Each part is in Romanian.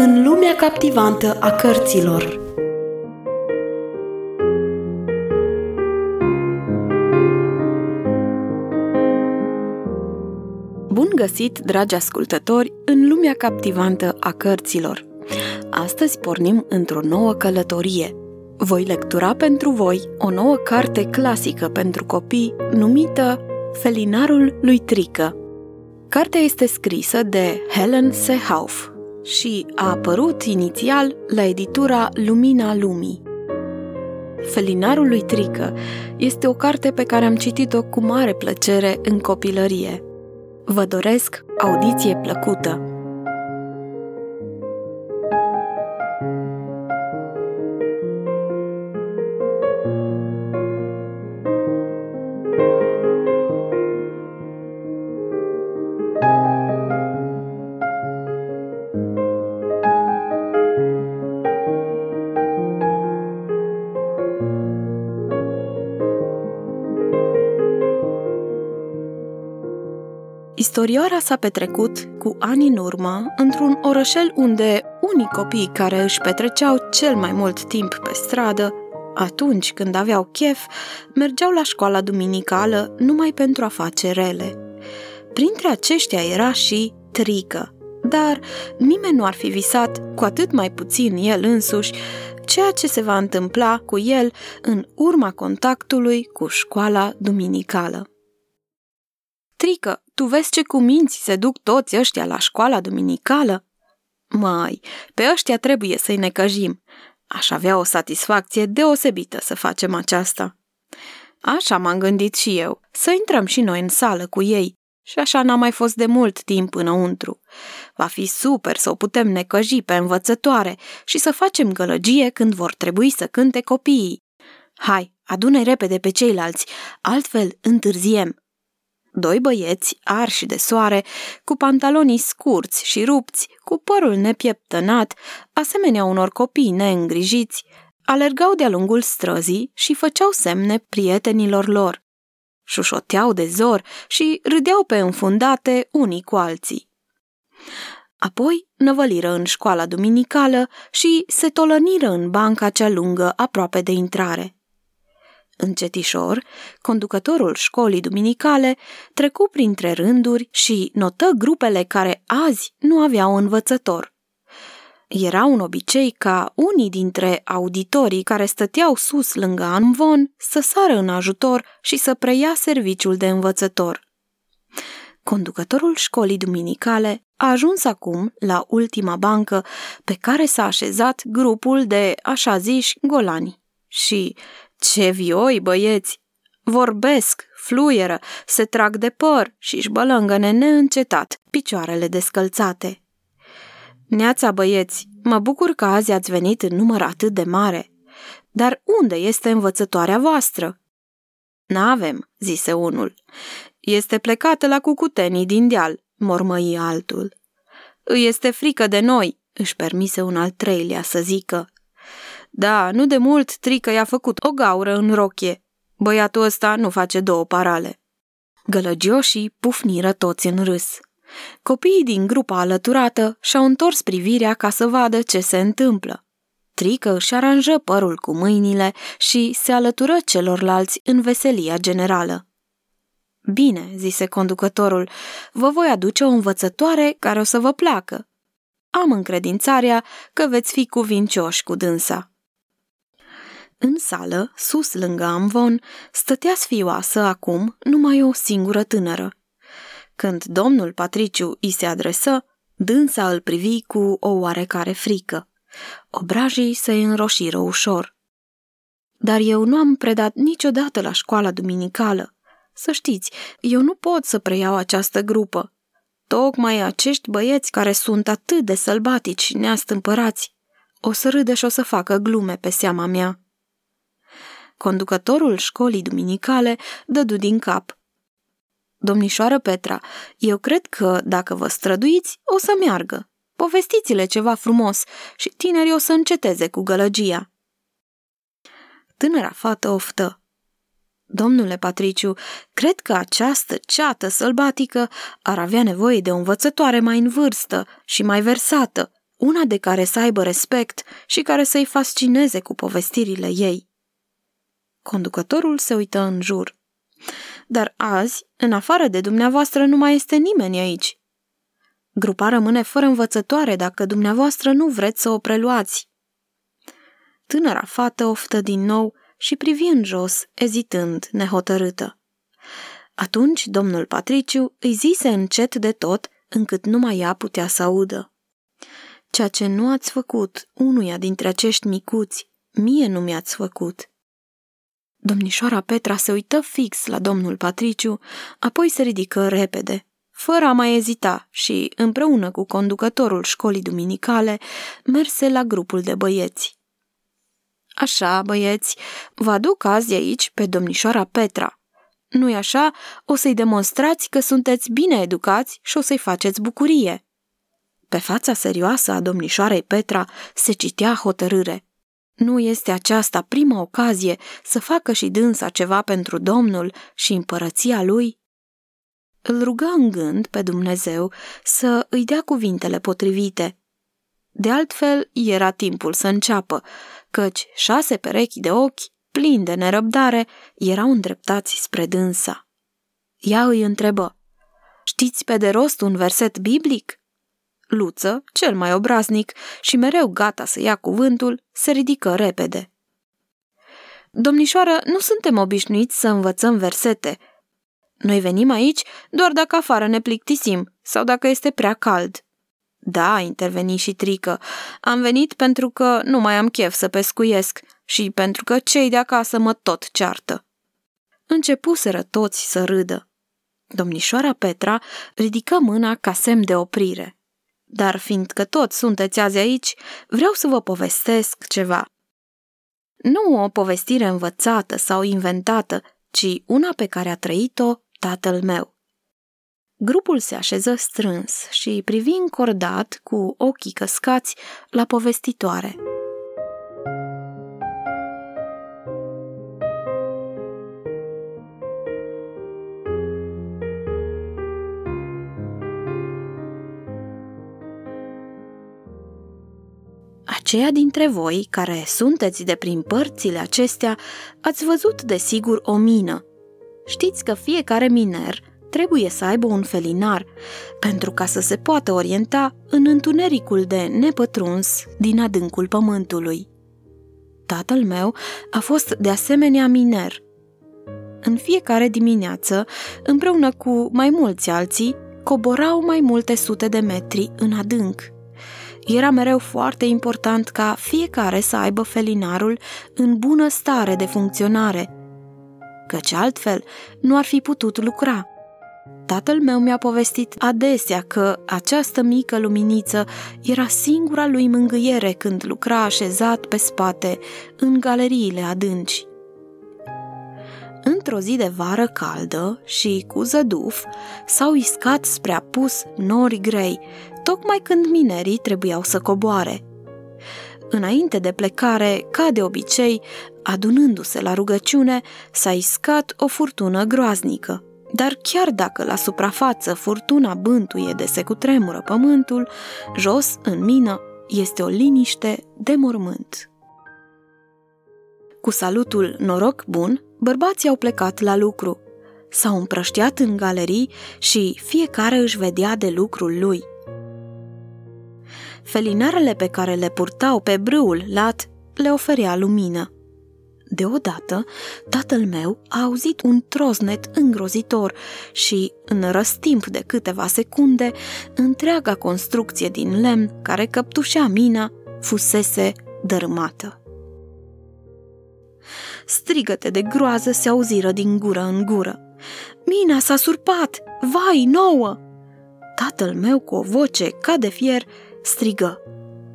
În lumea captivantă a cărților Bun găsit, dragi ascultători, în lumea captivantă a cărților! Astăzi pornim într-o nouă călătorie. Voi lectura pentru voi o nouă carte clasică pentru copii numită Felinarul lui Trică. Cartea este scrisă de Helen Sehauf și a apărut inițial la editura Lumina Lumii. Felinarul lui Trică este o carte pe care am citit-o cu mare plăcere în copilărie. Vă doresc audiție plăcută! Istorioara s-a petrecut cu ani în urmă într-un orășel unde unii copii care își petreceau cel mai mult timp pe stradă, atunci când aveau chef, mergeau la școala duminicală numai pentru a face rele. Printre aceștia era și Trică, dar nimeni nu ar fi visat, cu atât mai puțin el însuși, ceea ce se va întâmpla cu el în urma contactului cu școala duminicală. Trică, tu vezi ce cuminți se duc toți ăștia la școala duminicală? Mai, pe ăștia trebuie să-i necăjim. Aș avea o satisfacție deosebită să facem aceasta. Așa m-am gândit și eu, să intrăm și noi în sală cu ei. Și așa n-a mai fost de mult timp înăuntru. Va fi super să o putem necăji pe învățătoare și să facem gălăgie când vor trebui să cânte copiii. Hai, adună repede pe ceilalți, altfel întârziem. Doi băieți, arși de soare, cu pantalonii scurți și rupți, cu părul nepieptănat, asemenea unor copii neîngrijiți, alergau de-a lungul străzii și făceau semne prietenilor lor. Șușoteau de zor și râdeau pe înfundate unii cu alții. Apoi năvăliră în școala duminicală și se tolăniră în banca cea lungă aproape de intrare. Încetișor, conducătorul școlii duminicale trecu printre rânduri și notă grupele care azi nu aveau învățător. Era un obicei ca unii dintre auditorii care stăteau sus lângă Amvon să sară în ajutor și să preia serviciul de învățător. Conducătorul școlii duminicale a ajuns acum la ultima bancă pe care s-a așezat grupul de așa ziși golani și ce vioi, băieți! Vorbesc, fluieră, se trag de păr și își bălângăne neîncetat, picioarele descălțate. Neața, băieți, mă bucur că azi ați venit în număr atât de mare. Dar unde este învățătoarea voastră? N-avem, zise unul. Este plecată la cucutenii din deal, mormăi altul. Îi este frică de noi, își permise un al treilea să zică. Da, nu de mult Trică i-a făcut o gaură în rochie. Băiatul ăsta nu face două parale. Gălăgioșii pufniră toți în râs. Copiii din grupa alăturată și-au întors privirea ca să vadă ce se întâmplă. Trică își aranjă părul cu mâinile și se alătură celorlalți în veselia generală. Bine, zise conducătorul, vă voi aduce o învățătoare care o să vă placă. Am încredințarea că veți fi cuvincioși cu dânsa. În sală, sus lângă Amvon, stătea sfioasă acum numai o singură tânără. Când domnul Patriciu îi se adresă, dânsa îl privi cu o oarecare frică. Obrajii se înroșiră ușor. Dar eu nu am predat niciodată la școala duminicală. Să știți, eu nu pot să preiau această grupă. Tocmai acești băieți care sunt atât de sălbatici și neastâmpărați o să râde și o să facă glume pe seama mea. Conducătorul școlii duminicale dădu din cap. Domnișoară Petra, eu cred că, dacă vă străduiți, o să meargă. Povestiți-le ceva frumos și tinerii o să înceteze cu gălăgia. Tânăra fată oftă. Domnule Patriciu, cred că această ceată sălbatică ar avea nevoie de o învățătoare mai în vârstă și mai versată, una de care să aibă respect și care să-i fascineze cu povestirile ei. Conducătorul se uită în jur. Dar azi, în afară de dumneavoastră, nu mai este nimeni aici. Grupa rămâne fără învățătoare dacă dumneavoastră nu vreți să o preluați. Tânăra fată oftă din nou și privi în jos, ezitând, nehotărâtă. Atunci domnul Patriciu îi zise încet de tot, încât numai ea putea să audă. Ceea ce nu ați făcut unuia dintre acești micuți, mie nu mi-ați făcut. Domnișoara Petra se uită fix la domnul Patriciu, apoi se ridică repede, fără a mai ezita și, împreună cu conducătorul școlii duminicale, merse la grupul de băieți. Așa, băieți, vă aduc azi aici pe domnișoara Petra. Nu-i așa? O să-i demonstrați că sunteți bine educați și o să-i faceți bucurie. Pe fața serioasă a domnișoarei Petra se citea hotărâre. Nu este aceasta prima ocazie să facă și dânsa ceva pentru Domnul și împărăția lui? Îl ruga în gând pe Dumnezeu să îi dea cuvintele potrivite. De altfel, era timpul să înceapă, căci șase perechi de ochi, plini de nerăbdare, erau îndreptați spre dânsa. Ea îi întrebă, Știți pe de rost un verset biblic? Luță, cel mai obraznic și mereu gata să ia cuvântul, se ridică repede. Domnișoară, nu suntem obișnuiți să învățăm versete. Noi venim aici doar dacă afară ne plictisim sau dacă este prea cald. Da, interveni și Trică. Am venit pentru că nu mai am chef să pescuiesc și pentru că cei de acasă mă tot ceartă. Începuseră toți să râdă. Domnișoara Petra ridică mâna ca semn de oprire. Dar fiindcă toți sunteți azi aici, vreau să vă povestesc ceva. Nu o povestire învățată sau inventată, ci una pe care a trăit-o tatăl meu. Grupul se așeză strâns și privi încordat, cu ochii căscați, la povestitoare. Aceia dintre voi care sunteți de prin părțile acestea, ați văzut desigur o mină. Știți că fiecare miner trebuie să aibă un felinar pentru ca să se poată orienta în întunericul de nepătruns din adâncul pământului. Tatăl meu a fost de asemenea miner. În fiecare dimineață, împreună cu mai mulți alții, coborau mai multe sute de metri în adânc – era mereu foarte important ca fiecare să aibă felinarul în bună stare de funcționare, căci altfel nu ar fi putut lucra. Tatăl meu mi-a povestit adesea că această mică luminiță era singura lui mângâiere când lucra așezat pe spate în galeriile adânci. Într-o zi de vară caldă și cu zăduf, s-au iscat spre apus nori grei, tocmai când minerii trebuiau să coboare. Înainte de plecare, ca de obicei, adunându-se la rugăciune, s-a iscat o furtună groaznică. Dar chiar dacă la suprafață furtuna bântuie de se cutremură pământul, jos, în mină, este o liniște de mormânt. Cu salutul noroc bun, bărbații au plecat la lucru. S-au împrăștiat în galerii și fiecare își vedea de lucrul lui – felinarele pe care le purtau pe brâul lat le oferea lumină. Deodată, tatăl meu a auzit un troznet îngrozitor și, în răstimp de câteva secunde, întreaga construcție din lemn care căptușea mina fusese dărâmată. Strigăte de groază se auziră din gură în gură. Mina s-a surpat! Vai, nouă! Tatăl meu, cu o voce ca de fier, strigă.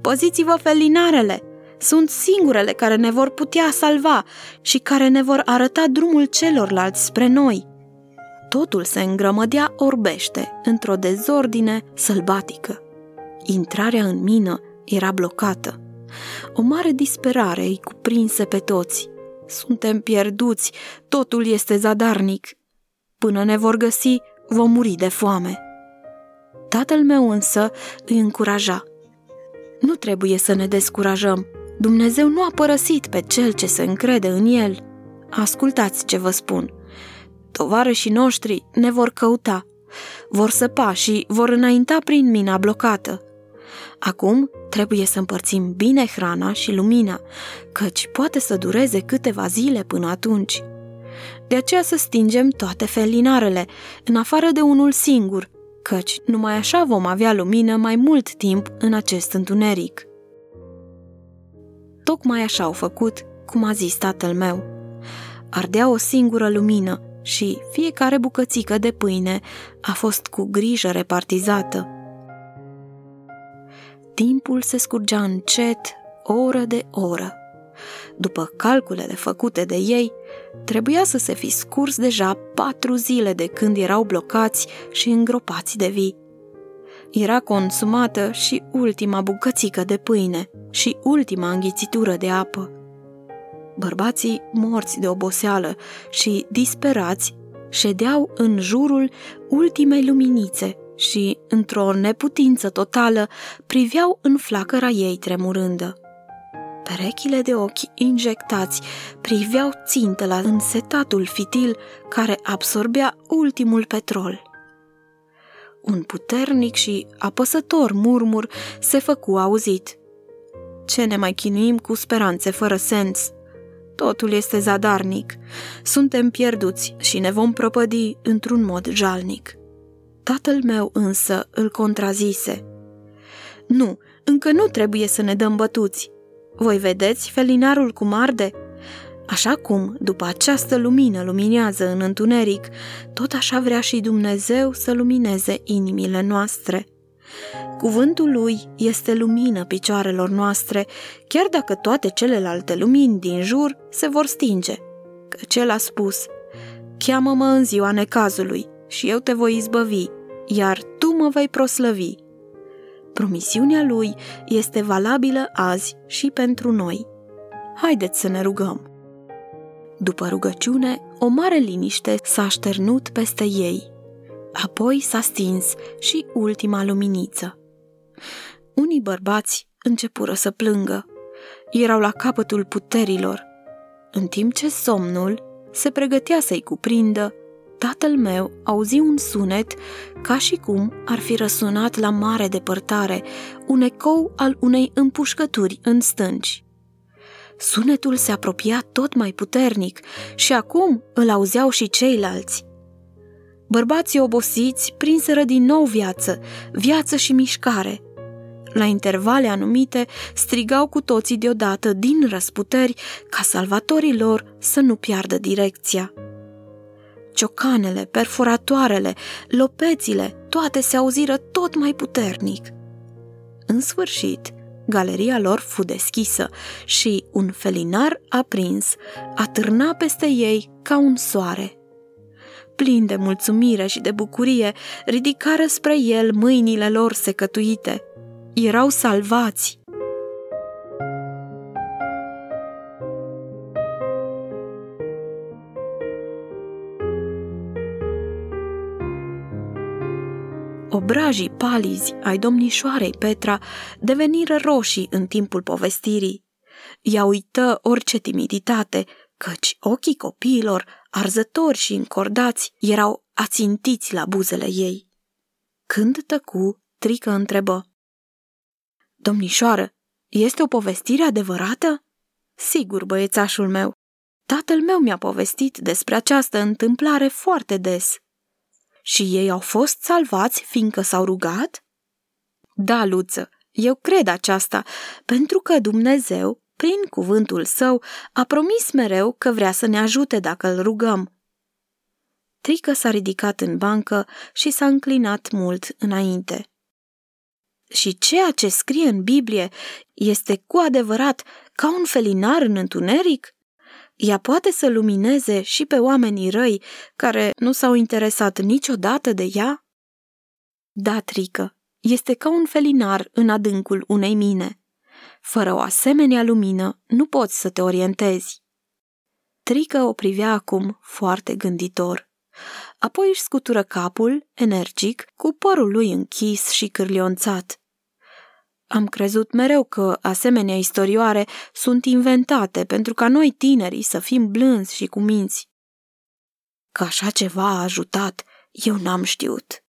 Păziți-vă felinarele! Sunt singurele care ne vor putea salva și care ne vor arăta drumul celorlalți spre noi. Totul se îngrămădea orbește, într-o dezordine sălbatică. Intrarea în mină era blocată. O mare disperare îi cuprinse pe toți. Suntem pierduți, totul este zadarnic. Până ne vor găsi, vom muri de foame. Tatăl meu însă îi încuraja. Nu trebuie să ne descurajăm. Dumnezeu nu a părăsit pe cel ce se încrede în el. Ascultați ce vă spun. Tovarășii noștri ne vor căuta, vor săpa și vor înainta prin mina blocată. Acum trebuie să împărțim bine hrana și lumina, căci poate să dureze câteva zile până atunci. De aceea să stingem toate felinarele, în afară de unul singur, căci numai așa vom avea lumină mai mult timp în acest întuneric. Tocmai așa au făcut, cum a zis tatăl meu. Ardea o singură lumină și fiecare bucățică de pâine a fost cu grijă repartizată. Timpul se scurgea încet, oră de oră. După calculele făcute de ei, trebuia să se fi scurs deja patru zile de când erau blocați și îngropați de vii. Era consumată și ultima bucățică de pâine și ultima înghițitură de apă. Bărbații, morți de oboseală și disperați, ședeau în jurul ultimei luminițe și, într-o neputință totală, priveau în flacăra ei tremurândă. Perechile de ochi injectați priveau țintă la însetatul fitil care absorbea ultimul petrol. Un puternic și apăsător murmur se făcu auzit. Ce ne mai chinuim cu speranțe fără sens? Totul este zadarnic. Suntem pierduți și ne vom propădi într-un mod jalnic. Tatăl meu însă îl contrazise. Nu, încă nu trebuie să ne dăm bătuți. Voi vedeți felinarul cum arde? Așa cum, după această lumină luminează în întuneric, tot așa vrea și Dumnezeu să lumineze inimile noastre. Cuvântul lui este lumină picioarelor noastre, chiar dacă toate celelalte lumini din jur se vor stinge. Căci el a spus, cheamă-mă în ziua necazului și eu te voi izbăvi, iar tu mă vei proslăvi. Promisiunea lui este valabilă azi și pentru noi. Haideți să ne rugăm. După rugăciune, o mare liniște s-a așternut peste ei. Apoi s-a stins și ultima luminiță. Unii bărbați începură să plângă. Erau la capătul puterilor. În timp ce somnul se pregătea să-i cuprindă, tatăl meu auzi un sunet ca și cum ar fi răsunat la mare depărtare, un ecou al unei împușcături în stânci. Sunetul se apropia tot mai puternic și acum îl auzeau și ceilalți. Bărbații obosiți prinseră din nou viață, viață și mișcare. La intervale anumite strigau cu toții deodată din răsputeri ca salvatorii lor să nu piardă direcția. Ciocanele, perforatoarele, lopețile, toate se auziră tot mai puternic. În sfârșit, galeria lor fu deschisă și un felinar aprins atârna peste ei ca un soare. Plin de mulțumire și de bucurie, ridicară spre el mâinile lor secătuite. Erau salvați! Obrajii palizi ai domnișoarei Petra deveniră roșii în timpul povestirii. Ea uită orice timiditate, căci ochii copiilor, arzători și încordați, erau ațintiți la buzele ei. Când tăcu, Trică întrebă. Domnișoară, este o povestire adevărată? Sigur, băiețașul meu. Tatăl meu mi-a povestit despre această întâmplare foarte des. Și ei au fost salvați fiindcă s-au rugat? Da, Luță, eu cred aceasta, pentru că Dumnezeu, prin cuvântul său, a promis mereu că vrea să ne ajute dacă îl rugăm. Trică s-a ridicat în bancă și s-a înclinat mult înainte. Și ceea ce scrie în Biblie este cu adevărat ca un felinar în întuneric? Ea poate să lumineze și pe oamenii răi care nu s-au interesat niciodată de ea? Da, Trică, este ca un felinar în adâncul unei mine. Fără o asemenea lumină nu poți să te orientezi. Trică o privea acum foarte gânditor. Apoi își scutură capul, energic, cu părul lui închis și cârlionțat. Am crezut mereu că asemenea istorioare sunt inventate pentru ca noi tinerii să fim blânzi și cu minți. Că așa ceva a ajutat, eu n-am știut.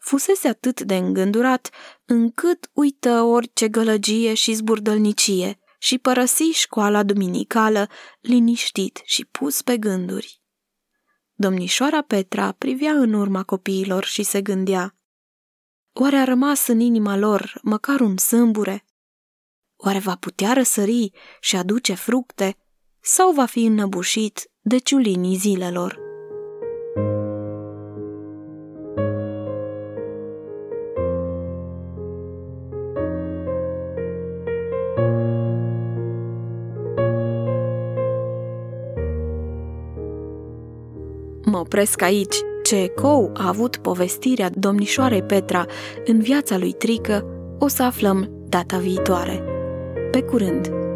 Fusese atât de îngândurat încât uită orice gălăgie și zburdălnicie și părăsi școala duminicală liniștit și pus pe gânduri. Domnișoara Petra privea în urma copiilor și se gândea. Oare a rămas în inima lor măcar un sâmbure? Oare va putea răsări și aduce fructe? Sau va fi înnăbușit de ciulinii zilelor? Mă opresc aici. Ce ecou a avut povestirea domnișoarei Petra în viața lui Trică, o să aflăm data viitoare. Pe curând!